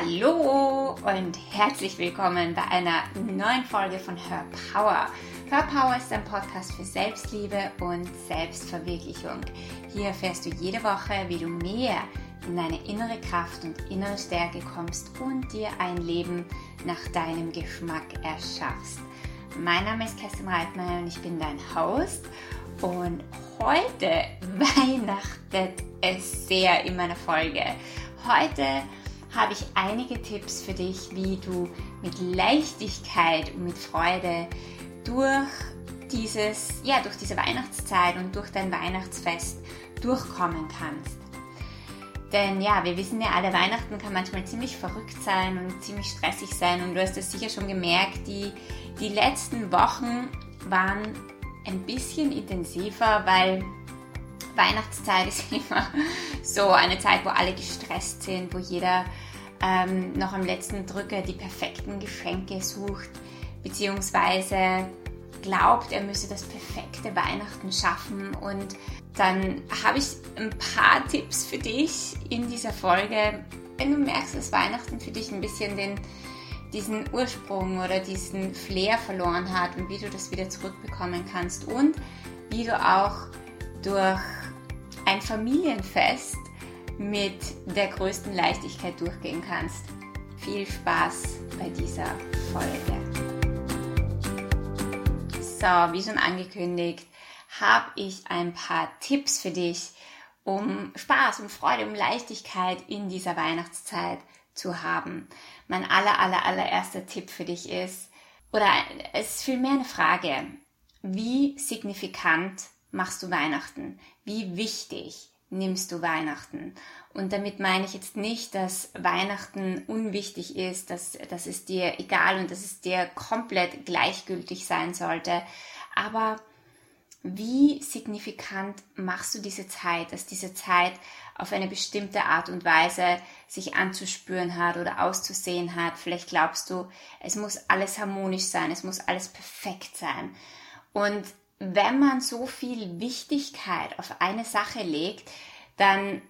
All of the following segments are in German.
Hallo und herzlich willkommen bei einer neuen Folge von Her Power. Her Power ist ein Podcast für Selbstliebe und Selbstverwirklichung. Hier erfährst du jede Woche, wie du mehr in deine innere Kraft und innere Stärke kommst und dir ein Leben nach deinem Geschmack erschaffst. Mein Name ist Kerstin Reitmeier und ich bin dein Host. Und heute weihnachtet es sehr in meiner Folge. Heute habe ich einige Tipps für dich, wie du mit Leichtigkeit und mit Freude durch dieses, ja, durch diese Weihnachtszeit und durch dein Weihnachtsfest durchkommen kannst. Denn ja, wir wissen ja alle, Weihnachten kann manchmal ziemlich verrückt sein und ziemlich stressig sein. Und du hast das sicher schon gemerkt, die, die letzten Wochen waren ein bisschen intensiver, weil Weihnachtszeit ist immer so eine Zeit, wo alle gestresst sind, wo jeder ähm, noch am letzten Drücker die perfekten Geschenke sucht, beziehungsweise glaubt, er müsse das perfekte Weihnachten schaffen. Und dann habe ich ein paar Tipps für dich in dieser Folge, wenn du merkst, dass Weihnachten für dich ein bisschen den, diesen Ursprung oder diesen Flair verloren hat und wie du das wieder zurückbekommen kannst und wie du auch durch ein Familienfest mit der größten Leichtigkeit durchgehen kannst. Viel Spaß bei dieser Folge. So, wie schon angekündigt, habe ich ein paar Tipps für dich, um Spaß, um Freude, um Leichtigkeit in dieser Weihnachtszeit zu haben. Mein aller, aller, allererster Tipp für dich ist, oder es ist vielmehr eine Frage, wie signifikant machst du Weihnachten? Wie wichtig nimmst du Weihnachten? Und damit meine ich jetzt nicht, dass Weihnachten unwichtig ist, dass, dass es dir egal und dass es dir komplett gleichgültig sein sollte. Aber wie signifikant machst du diese Zeit, dass diese Zeit auf eine bestimmte Art und Weise sich anzuspüren hat oder auszusehen hat? Vielleicht glaubst du, es muss alles harmonisch sein, es muss alles perfekt sein. Und wenn man so viel Wichtigkeit auf eine Sache legt, dann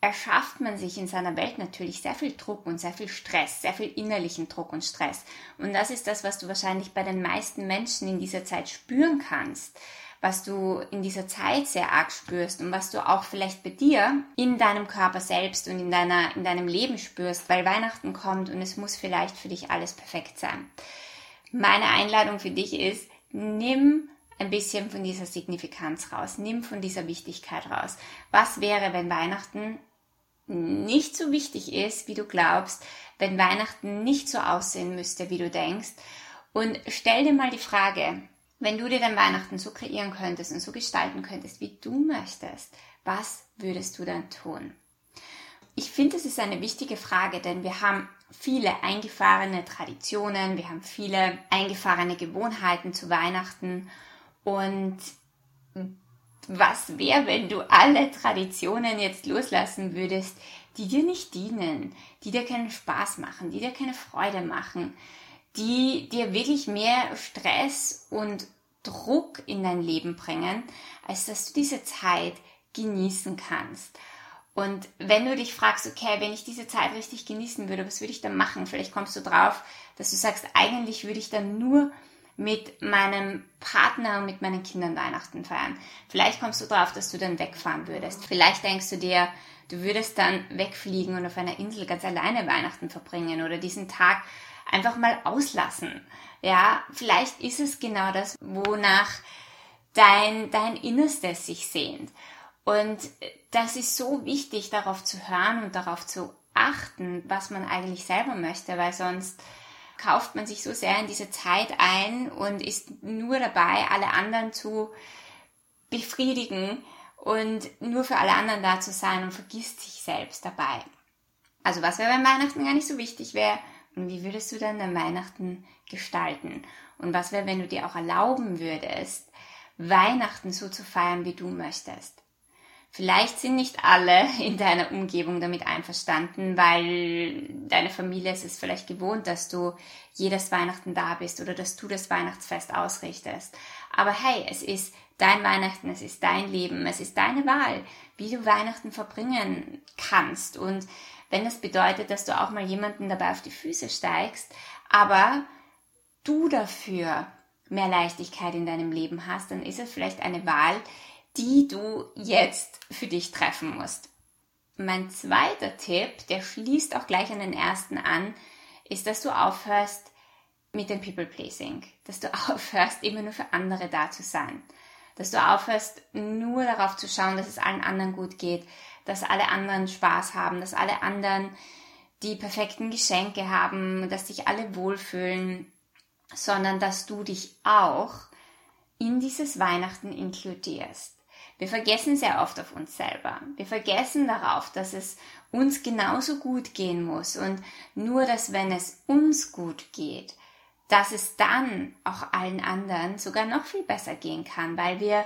erschafft man sich in seiner Welt natürlich sehr viel Druck und sehr viel Stress, sehr viel innerlichen Druck und Stress. Und das ist das, was du wahrscheinlich bei den meisten Menschen in dieser Zeit spüren kannst, was du in dieser Zeit sehr arg spürst und was du auch vielleicht bei dir in deinem Körper selbst und in, deiner, in deinem Leben spürst, weil Weihnachten kommt und es muss vielleicht für dich alles perfekt sein. Meine Einladung für dich ist, nimm ein bisschen von dieser Signifikanz raus, nimm von dieser Wichtigkeit raus. Was wäre, wenn Weihnachten nicht so wichtig ist, wie du glaubst, wenn Weihnachten nicht so aussehen müsste, wie du denkst? Und stell dir mal die Frage, wenn du dir dein Weihnachten so kreieren könntest und so gestalten könntest, wie du möchtest, was würdest du dann tun? Ich finde, es ist eine wichtige Frage, denn wir haben viele eingefahrene Traditionen, wir haben viele eingefahrene Gewohnheiten zu Weihnachten und was wäre, wenn du alle Traditionen jetzt loslassen würdest, die dir nicht dienen, die dir keinen Spaß machen, die dir keine Freude machen, die dir wirklich mehr Stress und Druck in dein Leben bringen, als dass du diese Zeit genießen kannst. Und wenn du dich fragst, okay, wenn ich diese Zeit richtig genießen würde, was würde ich dann machen? Vielleicht kommst du drauf, dass du sagst, eigentlich würde ich dann nur mit meinem Partner und mit meinen Kindern Weihnachten feiern. Vielleicht kommst du drauf, dass du dann wegfahren würdest. Vielleicht denkst du dir, du würdest dann wegfliegen und auf einer Insel ganz alleine Weihnachten verbringen oder diesen Tag einfach mal auslassen. Ja, vielleicht ist es genau das, wonach dein, dein Innerstes sich sehnt. Und das ist so wichtig, darauf zu hören und darauf zu achten, was man eigentlich selber möchte, weil sonst kauft man sich so sehr in diese Zeit ein und ist nur dabei, alle anderen zu befriedigen und nur für alle anderen da zu sein und vergisst sich selbst dabei. Also was wäre, wenn Weihnachten gar nicht so wichtig wäre? Und wie würdest du dann dein Weihnachten gestalten? Und was wäre, wenn du dir auch erlauben würdest, Weihnachten so zu feiern, wie du möchtest? Vielleicht sind nicht alle in deiner Umgebung damit einverstanden, weil deine Familie ist es vielleicht gewohnt, dass du jedes Weihnachten da bist oder dass du das Weihnachtsfest ausrichtest. Aber hey, es ist dein Weihnachten, es ist dein Leben, es ist deine Wahl, wie du Weihnachten verbringen kannst. Und wenn das bedeutet, dass du auch mal jemanden dabei auf die Füße steigst, aber du dafür mehr Leichtigkeit in deinem Leben hast, dann ist es vielleicht eine Wahl, die du jetzt für dich treffen musst. Mein zweiter Tipp, der schließt auch gleich an den ersten an, ist, dass du aufhörst mit dem People Pleasing, dass du aufhörst, immer nur für andere da zu sein, dass du aufhörst, nur darauf zu schauen, dass es allen anderen gut geht, dass alle anderen Spaß haben, dass alle anderen die perfekten Geschenke haben, dass sich alle wohlfühlen, sondern dass du dich auch in dieses Weihnachten inkludierst. Wir vergessen sehr oft auf uns selber. Wir vergessen darauf, dass es uns genauso gut gehen muss und nur, dass wenn es uns gut geht, dass es dann auch allen anderen sogar noch viel besser gehen kann, weil wir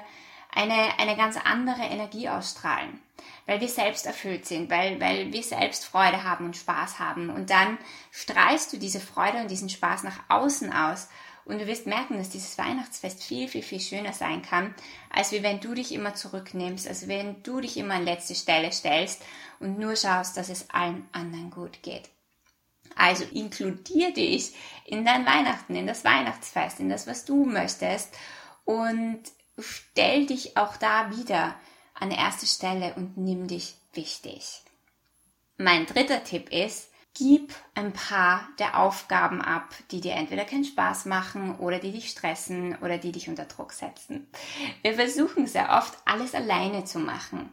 eine, eine ganz andere Energie ausstrahlen, weil wir selbst erfüllt sind, weil, weil wir selbst Freude haben und Spaß haben. Und dann strahlst du diese Freude und diesen Spaß nach außen aus und du wirst merken, dass dieses Weihnachtsfest viel, viel, viel schöner sein kann, als wenn du dich immer zurücknimmst, als wenn du dich immer an letzte Stelle stellst und nur schaust, dass es allen anderen gut geht. Also inkludier dich in dein Weihnachten, in das Weihnachtsfest, in das, was du möchtest und stell dich auch da wieder an erste Stelle und nimm dich wichtig. Mein dritter Tipp ist, Gib ein paar der Aufgaben ab, die dir entweder keinen Spaß machen oder die dich stressen oder die dich unter Druck setzen. Wir versuchen sehr oft alles alleine zu machen.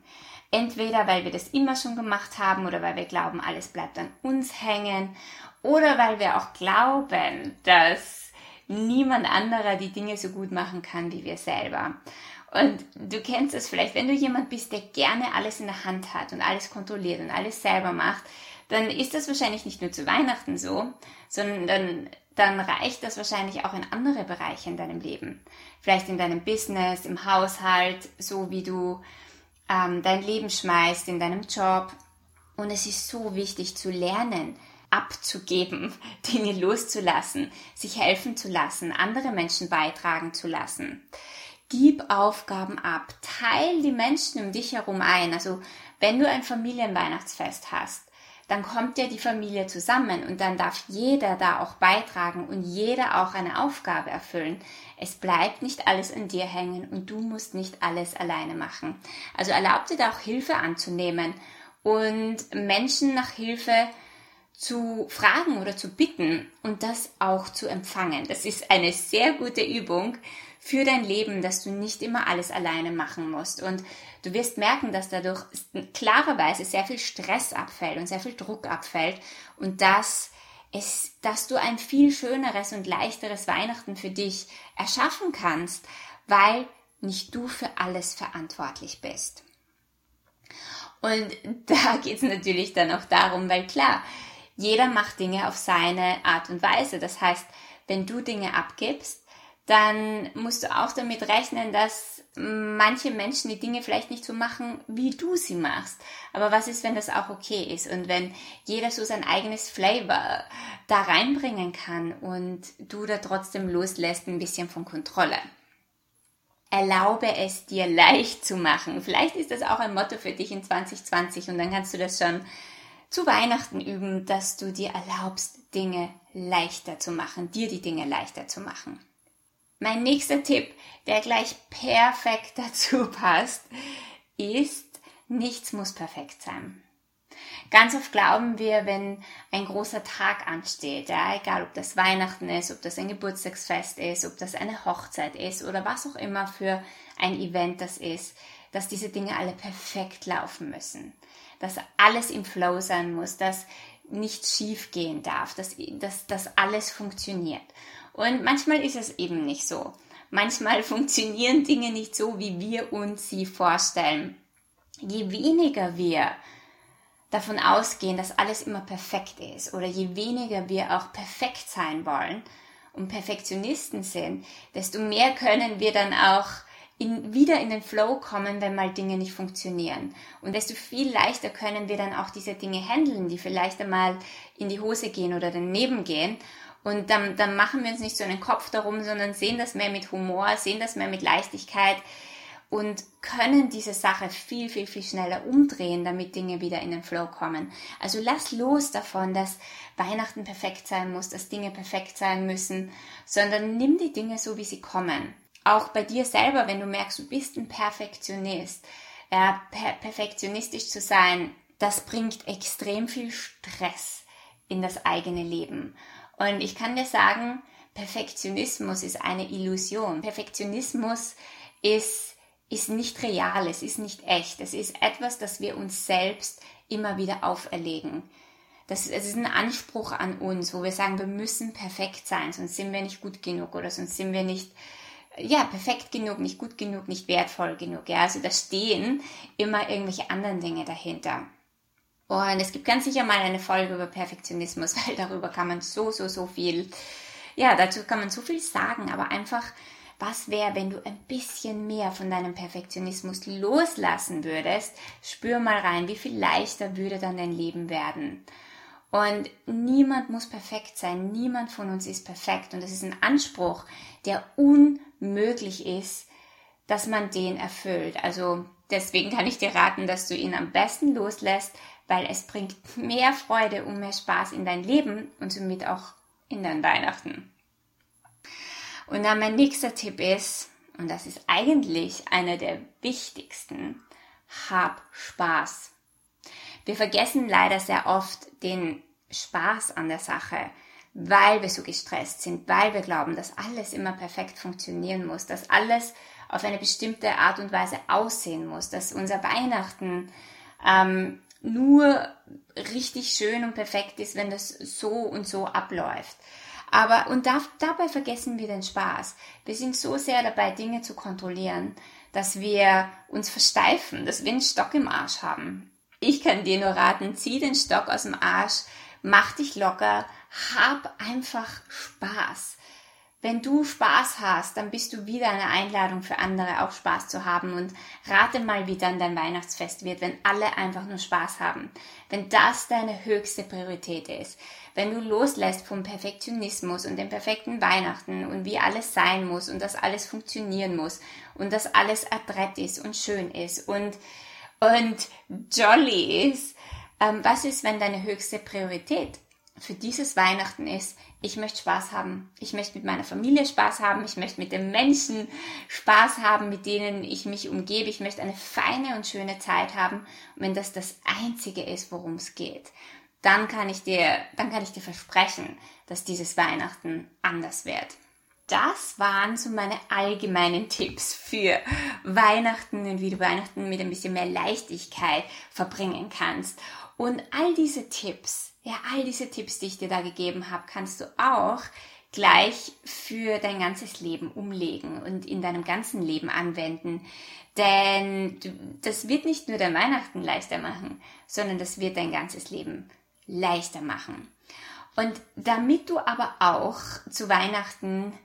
Entweder weil wir das immer schon gemacht haben oder weil wir glauben, alles bleibt an uns hängen oder weil wir auch glauben, dass niemand anderer die Dinge so gut machen kann wie wir selber. Und du kennst es vielleicht, wenn du jemand bist, der gerne alles in der Hand hat und alles kontrolliert und alles selber macht, dann ist das wahrscheinlich nicht nur zu Weihnachten so, sondern dann, dann reicht das wahrscheinlich auch in andere Bereiche in deinem Leben. Vielleicht in deinem Business, im Haushalt, so wie du ähm, dein Leben schmeißt, in deinem Job. Und es ist so wichtig zu lernen, abzugeben, Dinge loszulassen, sich helfen zu lassen, andere Menschen beitragen zu lassen. Gib Aufgaben ab, teil die Menschen um dich herum ein. Also wenn du ein Familienweihnachtsfest hast, dann kommt ja die Familie zusammen und dann darf jeder da auch beitragen und jeder auch eine Aufgabe erfüllen. Es bleibt nicht alles an dir hängen und du musst nicht alles alleine machen. Also erlaub dir da auch Hilfe anzunehmen und Menschen nach Hilfe zu fragen oder zu bitten und das auch zu empfangen. Das ist eine sehr gute Übung für dein Leben, dass du nicht immer alles alleine machen musst. Und Du wirst merken, dass dadurch klarerweise sehr viel Stress abfällt und sehr viel Druck abfällt und dass es, dass du ein viel schöneres und leichteres Weihnachten für dich erschaffen kannst, weil nicht du für alles verantwortlich bist. Und da geht es natürlich dann auch darum, weil klar, jeder macht Dinge auf seine Art und Weise. Das heißt, wenn du Dinge abgibst, dann musst du auch damit rechnen, dass manche Menschen die Dinge vielleicht nicht so machen, wie du sie machst. Aber was ist, wenn das auch okay ist und wenn jeder so sein eigenes Flavor da reinbringen kann und du da trotzdem loslässt ein bisschen von Kontrolle? Erlaube es dir leicht zu machen. Vielleicht ist das auch ein Motto für dich in 2020 und dann kannst du das schon zu Weihnachten üben, dass du dir erlaubst, Dinge leichter zu machen, dir die Dinge leichter zu machen. Mein nächster Tipp, der gleich perfekt dazu passt, ist, nichts muss perfekt sein. Ganz oft glauben wir, wenn ein großer Tag ansteht, ja, egal ob das Weihnachten ist, ob das ein Geburtstagsfest ist, ob das eine Hochzeit ist oder was auch immer für ein Event das ist, dass diese Dinge alle perfekt laufen müssen, dass alles im Flow sein muss, dass nichts schief gehen darf, dass, dass, dass alles funktioniert. Und manchmal ist es eben nicht so. Manchmal funktionieren Dinge nicht so, wie wir uns sie vorstellen. Je weniger wir davon ausgehen, dass alles immer perfekt ist oder je weniger wir auch perfekt sein wollen und Perfektionisten sind, desto mehr können wir dann auch in, wieder in den Flow kommen, wenn mal Dinge nicht funktionieren. Und desto viel leichter können wir dann auch diese Dinge handeln, die vielleicht einmal in die Hose gehen oder daneben gehen Und dann, dann machen wir uns nicht so einen Kopf darum, sondern sehen das mehr mit Humor, sehen das mehr mit Leichtigkeit und können diese Sache viel, viel, viel schneller umdrehen, damit Dinge wieder in den Flow kommen. Also lass los davon, dass Weihnachten perfekt sein muss, dass Dinge perfekt sein müssen, sondern nimm die Dinge so, wie sie kommen. Auch bei dir selber, wenn du merkst, du bist ein Perfektionist, ja, per perfektionistisch zu sein, das bringt extrem viel Stress in das eigene Leben. Und ich kann dir sagen, Perfektionismus ist eine Illusion. Perfektionismus ist, ist nicht real, es ist nicht echt. Es ist etwas, das wir uns selbst immer wieder auferlegen. Das, es ist ein Anspruch an uns, wo wir sagen, wir müssen perfekt sein, sonst sind wir nicht gut genug oder sonst sind wir nicht ja, perfekt genug, nicht gut genug, nicht wertvoll genug. Ja, also da stehen immer irgendwelche anderen Dinge dahinter. Und es gibt ganz sicher mal eine Folge über Perfektionismus, weil darüber kann man so, so, so viel, ja, dazu kann man so viel sagen, aber einfach, was wäre, wenn du ein bisschen mehr von deinem Perfektionismus loslassen würdest? Spür mal rein, wie viel leichter würde dann dein Leben werden. Und niemand muss perfekt sein, niemand von uns ist perfekt und es ist ein Anspruch, der unmöglich ist, dass man den erfüllt. Also deswegen kann ich dir raten, dass du ihn am besten loslässt, weil es bringt mehr Freude und mehr Spaß in dein Leben und somit auch in dein Weihnachten. Und dann mein nächster Tipp ist, und das ist eigentlich einer der wichtigsten, hab Spaß. Wir vergessen leider sehr oft den Spaß an der Sache, weil wir so gestresst sind, weil wir glauben, dass alles immer perfekt funktionieren muss, dass alles auf eine bestimmte Art und Weise aussehen muss, dass unser Weihnachten ähm, nur richtig schön und perfekt ist, wenn das so und so abläuft. Aber, und da, dabei vergessen wir den Spaß. Wir sind so sehr dabei, Dinge zu kontrollieren, dass wir uns versteifen, dass wir einen Stock im Arsch haben. Ich kann dir nur raten, zieh den Stock aus dem Arsch, mach dich locker, hab einfach Spaß. Wenn du Spaß hast, dann bist du wieder eine Einladung für andere, auch Spaß zu haben. Und rate mal, wie dann dein Weihnachtsfest wird, wenn alle einfach nur Spaß haben. Wenn das deine höchste Priorität ist. Wenn du loslässt vom Perfektionismus und dem perfekten Weihnachten und wie alles sein muss und dass alles funktionieren muss und dass alles adrett ist und schön ist und, und jolly ist. Ähm, was ist, wenn deine höchste Priorität für dieses Weihnachten ist, ich möchte Spaß haben. Ich möchte mit meiner Familie Spaß haben. Ich möchte mit den Menschen Spaß haben, mit denen ich mich umgebe. Ich möchte eine feine und schöne Zeit haben. Und wenn das das Einzige ist, worum es geht, dann kann ich dir, dann kann ich dir versprechen, dass dieses Weihnachten anders wird. Das waren so meine allgemeinen Tipps für Weihnachten und wie du Weihnachten mit ein bisschen mehr Leichtigkeit verbringen kannst. Und all diese Tipps, ja, all diese Tipps, die ich dir da gegeben habe, kannst du auch gleich für dein ganzes Leben umlegen und in deinem ganzen Leben anwenden. Denn das wird nicht nur dein Weihnachten leichter machen, sondern das wird dein ganzes Leben leichter machen. Und damit du aber auch zu Weihnachten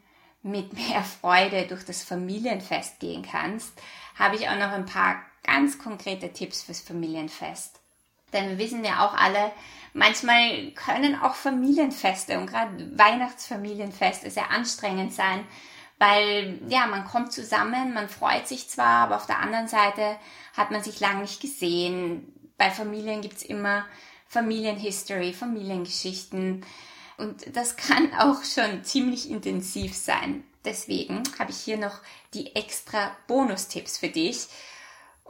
mit mehr Freude durch das Familienfest gehen kannst, habe ich auch noch ein paar ganz konkrete Tipps fürs Familienfest. Denn wir wissen ja auch alle, manchmal können auch Familienfeste und gerade Weihnachtsfamilienfeste sehr anstrengend sein, weil ja, man kommt zusammen, man freut sich zwar, aber auf der anderen Seite hat man sich lange nicht gesehen. Bei Familien gibt's immer Familienhistory, Familiengeschichten und das kann auch schon ziemlich intensiv sein. Deswegen habe ich hier noch die extra Bonustipps für dich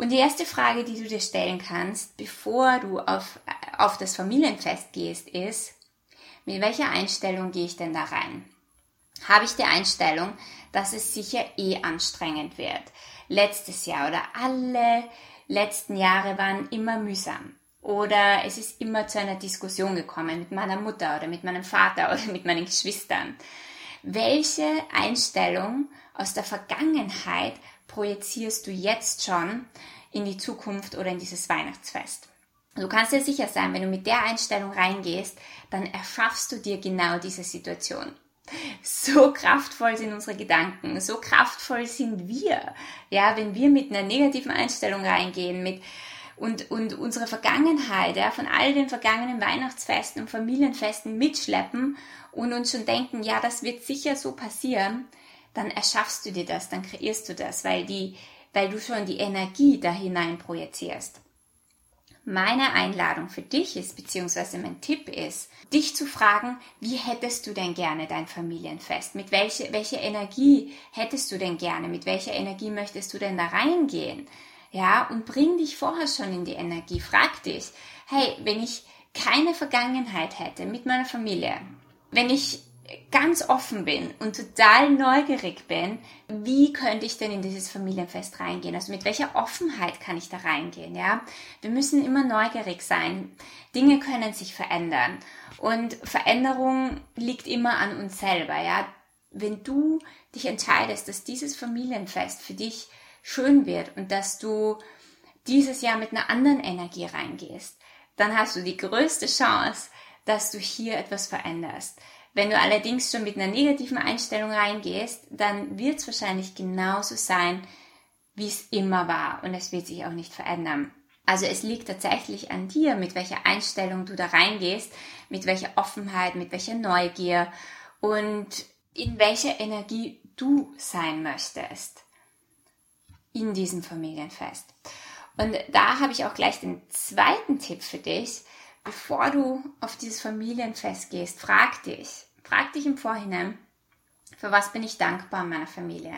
und die erste Frage, die du dir stellen kannst, bevor du auf, auf das Familienfest gehst, ist, mit welcher Einstellung gehe ich denn da rein? Habe ich die Einstellung, dass es sicher eh anstrengend wird? Letztes Jahr oder alle letzten Jahre waren immer mühsam. Oder es ist immer zu einer Diskussion gekommen mit meiner Mutter oder mit meinem Vater oder mit meinen Geschwistern. Welche Einstellung aus der Vergangenheit projizierst du jetzt schon in die Zukunft oder in dieses Weihnachtsfest. Du kannst dir sicher sein, wenn du mit der Einstellung reingehst, dann erschaffst du dir genau diese Situation. So kraftvoll sind unsere Gedanken, so kraftvoll sind wir. Ja, wenn wir mit einer negativen Einstellung reingehen, mit und, und unsere Vergangenheit, ja, von all den vergangenen Weihnachtsfesten und Familienfesten mitschleppen und uns schon denken, ja, das wird sicher so passieren, dann erschaffst du dir das, dann kreierst du das, weil die, weil du schon die Energie da hinein projizierst. Meine Einladung für dich ist, beziehungsweise mein Tipp ist, dich zu fragen, wie hättest du denn gerne dein Familienfest? Mit welche, welche Energie hättest du denn gerne? Mit welcher Energie möchtest du denn da reingehen? Ja, und bring dich vorher schon in die Energie. Frag dich, hey, wenn ich keine Vergangenheit hätte mit meiner Familie, wenn ich ganz offen bin und total neugierig bin, wie könnte ich denn in dieses Familienfest reingehen? Also mit welcher Offenheit kann ich da reingehen? Ja, wir müssen immer neugierig sein. Dinge können sich verändern und Veränderung liegt immer an uns selber. Ja, wenn du dich entscheidest, dass dieses Familienfest für dich schön wird und dass du dieses Jahr mit einer anderen Energie reingehst, dann hast du die größte Chance, dass du hier etwas veränderst. Wenn du allerdings schon mit einer negativen Einstellung reingehst, dann wird es wahrscheinlich genauso sein, wie es immer war und es wird sich auch nicht verändern. Also es liegt tatsächlich an dir, mit welcher Einstellung du da reingehst, mit welcher Offenheit, mit welcher Neugier und in welcher Energie du sein möchtest in diesem Familienfest. Und da habe ich auch gleich den zweiten Tipp für dich, bevor du auf dieses Familienfest gehst, frag dich, frag dich im Vorhinein, für was bin ich dankbar meiner Familie?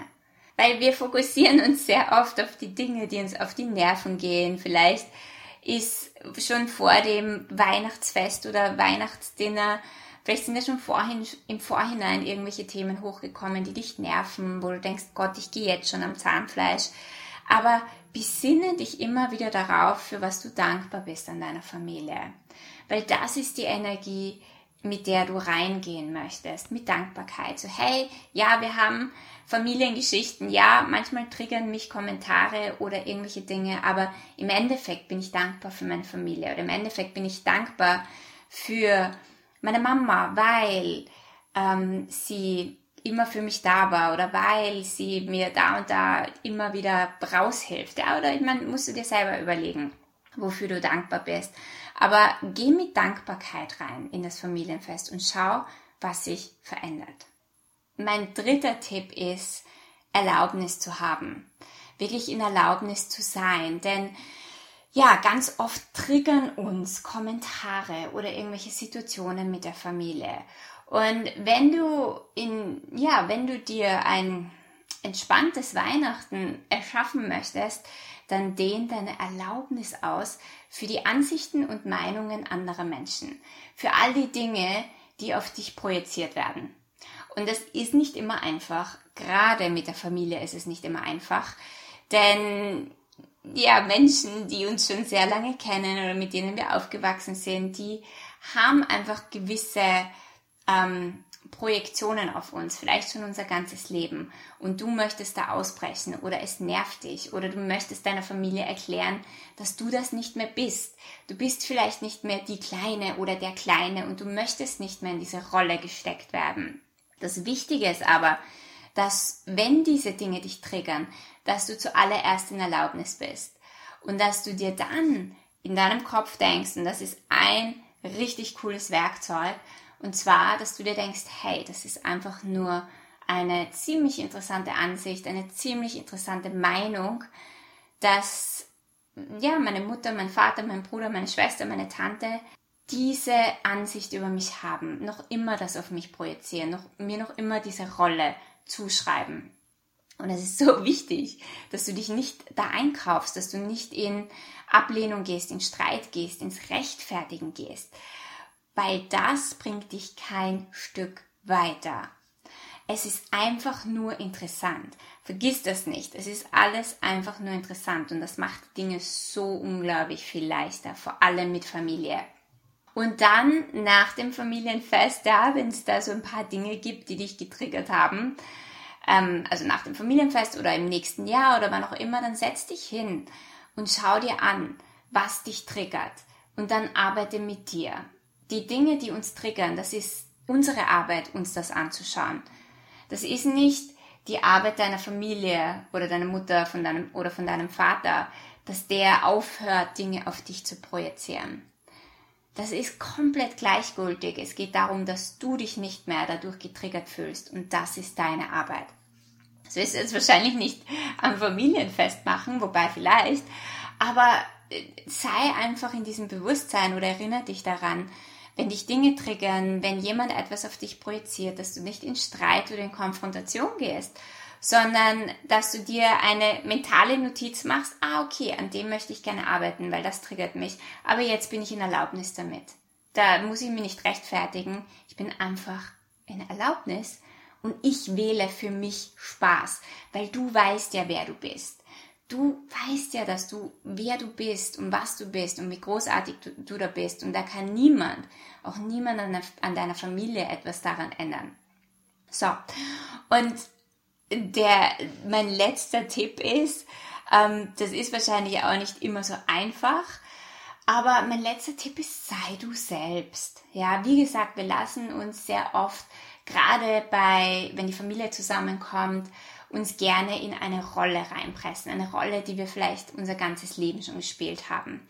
Weil wir fokussieren uns sehr oft auf die Dinge, die uns auf die Nerven gehen. Vielleicht ist schon vor dem Weihnachtsfest oder Weihnachtsdinner, vielleicht sind ja schon vorhin, im Vorhinein irgendwelche Themen hochgekommen, die dich nerven, wo du denkst, Gott, ich gehe jetzt schon am Zahnfleisch. Aber besinne dich immer wieder darauf, für was du dankbar bist an deiner Familie. Weil das ist die Energie, mit der du reingehen möchtest, mit Dankbarkeit. So, hey, ja, wir haben Familiengeschichten, ja, manchmal triggern mich Kommentare oder irgendwelche Dinge, aber im Endeffekt bin ich dankbar für meine Familie oder im Endeffekt bin ich dankbar für meine Mama, weil ähm, sie immer für mich da war oder weil sie mir da und da immer wieder raushilft. Ja, oder ich meine, musst du dir selber überlegen, wofür du dankbar bist. Aber geh mit Dankbarkeit rein in das Familienfest und schau, was sich verändert. Mein dritter Tipp ist, Erlaubnis zu haben. Wirklich in Erlaubnis zu sein. Denn ja, ganz oft triggern uns Kommentare oder irgendwelche Situationen mit der Familie. Und wenn du in, ja, wenn du dir ein entspanntes Weihnachten erschaffen möchtest, dann dehn deine Erlaubnis aus für die Ansichten und Meinungen anderer Menschen, für all die Dinge, die auf dich projiziert werden. Und das ist nicht immer einfach, gerade mit der Familie ist es nicht immer einfach, denn ja, Menschen, die uns schon sehr lange kennen oder mit denen wir aufgewachsen sind, die haben einfach gewisse ähm, Projektionen auf uns, vielleicht schon unser ganzes Leben und du möchtest da ausbrechen oder es nervt dich oder du möchtest deiner Familie erklären, dass du das nicht mehr bist. Du bist vielleicht nicht mehr die Kleine oder der Kleine und du möchtest nicht mehr in diese Rolle gesteckt werden. Das Wichtige ist aber, dass wenn diese Dinge dich triggern, dass du zuallererst in Erlaubnis bist und dass du dir dann in deinem Kopf denkst, und das ist ein richtig cooles Werkzeug, und zwar, dass du dir denkst, hey, das ist einfach nur eine ziemlich interessante Ansicht, eine ziemlich interessante Meinung, dass ja, meine Mutter, mein Vater, mein Bruder, meine Schwester, meine Tante diese Ansicht über mich haben, noch immer das auf mich projizieren, noch, mir noch immer diese Rolle zuschreiben. Und es ist so wichtig, dass du dich nicht da einkaufst, dass du nicht in Ablehnung gehst, in Streit gehst, ins Rechtfertigen gehst, weil das bringt dich kein Stück weiter. Es ist einfach nur interessant. Vergiss das nicht. Es ist alles einfach nur interessant und das macht Dinge so unglaublich viel leichter, vor allem mit Familie. Und dann nach dem Familienfest, ja, wenn es da so ein paar Dinge gibt, die dich getriggert haben, ähm, also nach dem Familienfest oder im nächsten Jahr oder wann auch immer, dann setz dich hin und schau dir an, was dich triggert. Und dann arbeite mit dir die Dinge, die uns triggern, das ist unsere Arbeit, uns das anzuschauen. Das ist nicht die Arbeit deiner Familie oder deiner Mutter von deinem, oder von deinem Vater, dass der aufhört, Dinge auf dich zu projizieren. Das ist komplett gleichgültig. Es geht darum, dass du dich nicht mehr dadurch getriggert fühlst und das ist deine Arbeit. Das wirst du jetzt wahrscheinlich nicht am Familienfest machen, wobei vielleicht, aber äh, sei einfach in diesem Bewusstsein oder erinnere dich daran, wenn dich Dinge triggern, wenn jemand etwas auf dich projiziert, dass du nicht in Streit oder in Konfrontation gehst, sondern dass du dir eine mentale Notiz machst, ah okay, an dem möchte ich gerne arbeiten, weil das triggert mich, aber jetzt bin ich in Erlaubnis damit. Da muss ich mich nicht rechtfertigen, ich bin einfach in Erlaubnis und ich wähle für mich Spaß, weil du weißt ja, wer du bist. Du weißt ja, dass du, wer du bist und was du bist und wie großartig du, du da bist und da kann niemand, auch niemand an, an deiner Familie etwas daran ändern. So, und der, mein letzter Tipp ist, ähm, das ist wahrscheinlich auch nicht immer so einfach, aber mein letzter Tipp ist, sei du selbst. Ja, wie gesagt, wir lassen uns sehr oft, gerade bei, wenn die Familie zusammenkommt, uns gerne in eine Rolle reinpressen. Eine Rolle, die wir vielleicht unser ganzes Leben schon gespielt haben.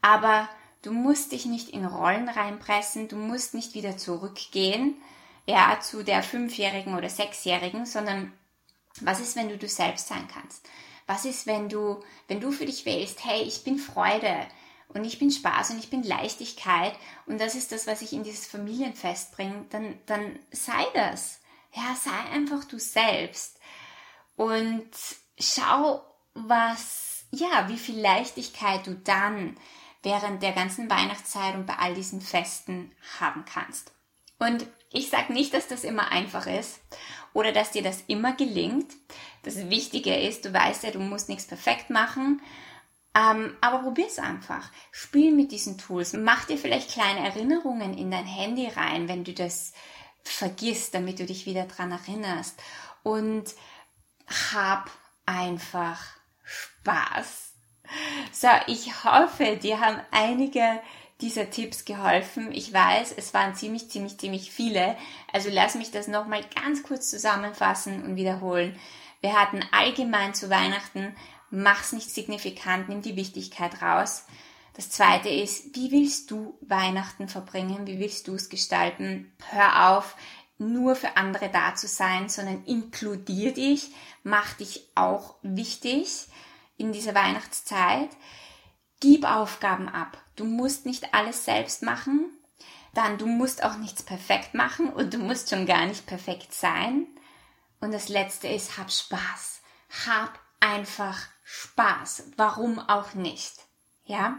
Aber du musst dich nicht in Rollen reinpressen, du musst nicht wieder zurückgehen, ja, zu der Fünfjährigen oder Sechsjährigen, sondern was ist, wenn du du selbst sein kannst? Was ist, wenn du, wenn du für dich wählst, hey, ich bin Freude und ich bin Spaß und ich bin Leichtigkeit und das ist das, was ich in dieses Familienfest bringe, dann, dann sei das. Ja, sei einfach du selbst und schau, was, ja, wie viel Leichtigkeit du dann während der ganzen Weihnachtszeit und bei all diesen Festen haben kannst. Und ich sage nicht, dass das immer einfach ist oder dass dir das immer gelingt. Das Wichtige ist, du weißt ja, du musst nichts perfekt machen, ähm, aber probier es einfach. Spiel mit diesen Tools. Mach dir vielleicht kleine Erinnerungen in dein Handy rein, wenn du das vergisst, damit du dich wieder dran erinnerst. Und hab einfach Spaß. So, ich hoffe, dir haben einige dieser Tipps geholfen. Ich weiß, es waren ziemlich, ziemlich, ziemlich viele. Also lass mich das nochmal ganz kurz zusammenfassen und wiederholen. Wir hatten allgemein zu Weihnachten, mach's nicht signifikant, nimm die Wichtigkeit raus. Das zweite ist, wie willst du Weihnachten verbringen? Wie willst du es gestalten? Hör auf, nur für andere da zu sein, sondern inkludier dich, mach dich auch wichtig in dieser Weihnachtszeit. Gib Aufgaben ab. Du musst nicht alles selbst machen. Dann, du musst auch nichts perfekt machen und du musst schon gar nicht perfekt sein. Und das letzte ist, hab Spaß. Hab einfach Spaß. Warum auch nicht? Ja?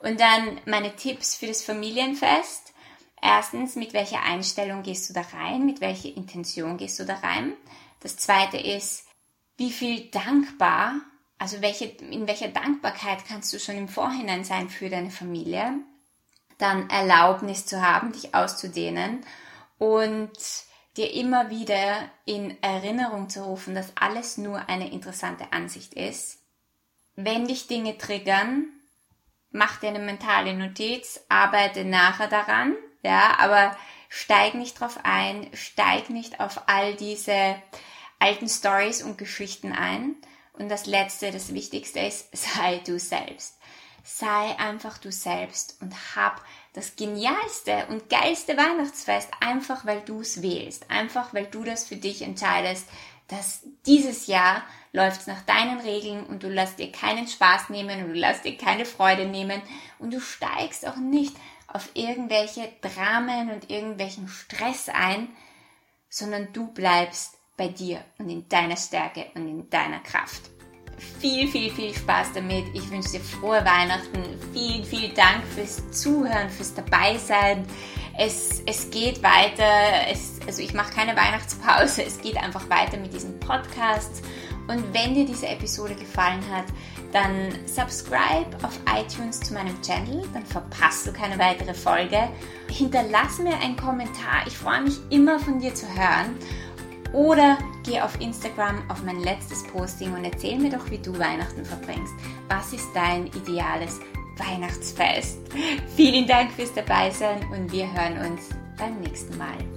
Und dann meine Tipps für das Familienfest. Erstens, mit welcher Einstellung gehst du da rein? Mit welcher Intention gehst du da rein? Das zweite ist, wie viel dankbar also welche, in welcher Dankbarkeit kannst du schon im Vorhinein sein für deine Familie? Dann Erlaubnis zu haben, dich auszudehnen und dir immer wieder in Erinnerung zu rufen, dass alles nur eine interessante Ansicht ist. Wenn dich Dinge triggern, mach dir eine mentale Notiz, arbeite nachher daran, ja, aber steig nicht drauf ein, steig nicht auf all diese alten Stories und Geschichten ein, und das Letzte, das Wichtigste ist, sei du selbst. Sei einfach du selbst und hab das genialste und geilste Weihnachtsfest, einfach weil du es wählst, einfach weil du das für dich entscheidest, dass dieses Jahr läuft nach deinen Regeln und du lässt dir keinen Spaß nehmen und du lässt dir keine Freude nehmen. Und du steigst auch nicht auf irgendwelche Dramen und irgendwelchen Stress ein, sondern du bleibst bei dir und in deiner Stärke und in deiner Kraft. Viel, viel, viel Spaß damit. Ich wünsche dir frohe Weihnachten. Vielen, vielen Dank fürs Zuhören, fürs Dabeisein. Es, es geht weiter. Es, also ich mache keine Weihnachtspause. Es geht einfach weiter mit diesen Podcasts. Und wenn dir diese Episode gefallen hat, dann subscribe auf iTunes zu meinem Channel, dann verpasst du keine weitere Folge. Hinterlass mir einen Kommentar. Ich freue mich immer von dir zu hören. Oder geh auf Instagram auf mein letztes Posting und erzähl mir doch, wie du Weihnachten verbringst. Was ist dein ideales Weihnachtsfest? Vielen Dank fürs Dabeisein und wir hören uns beim nächsten Mal.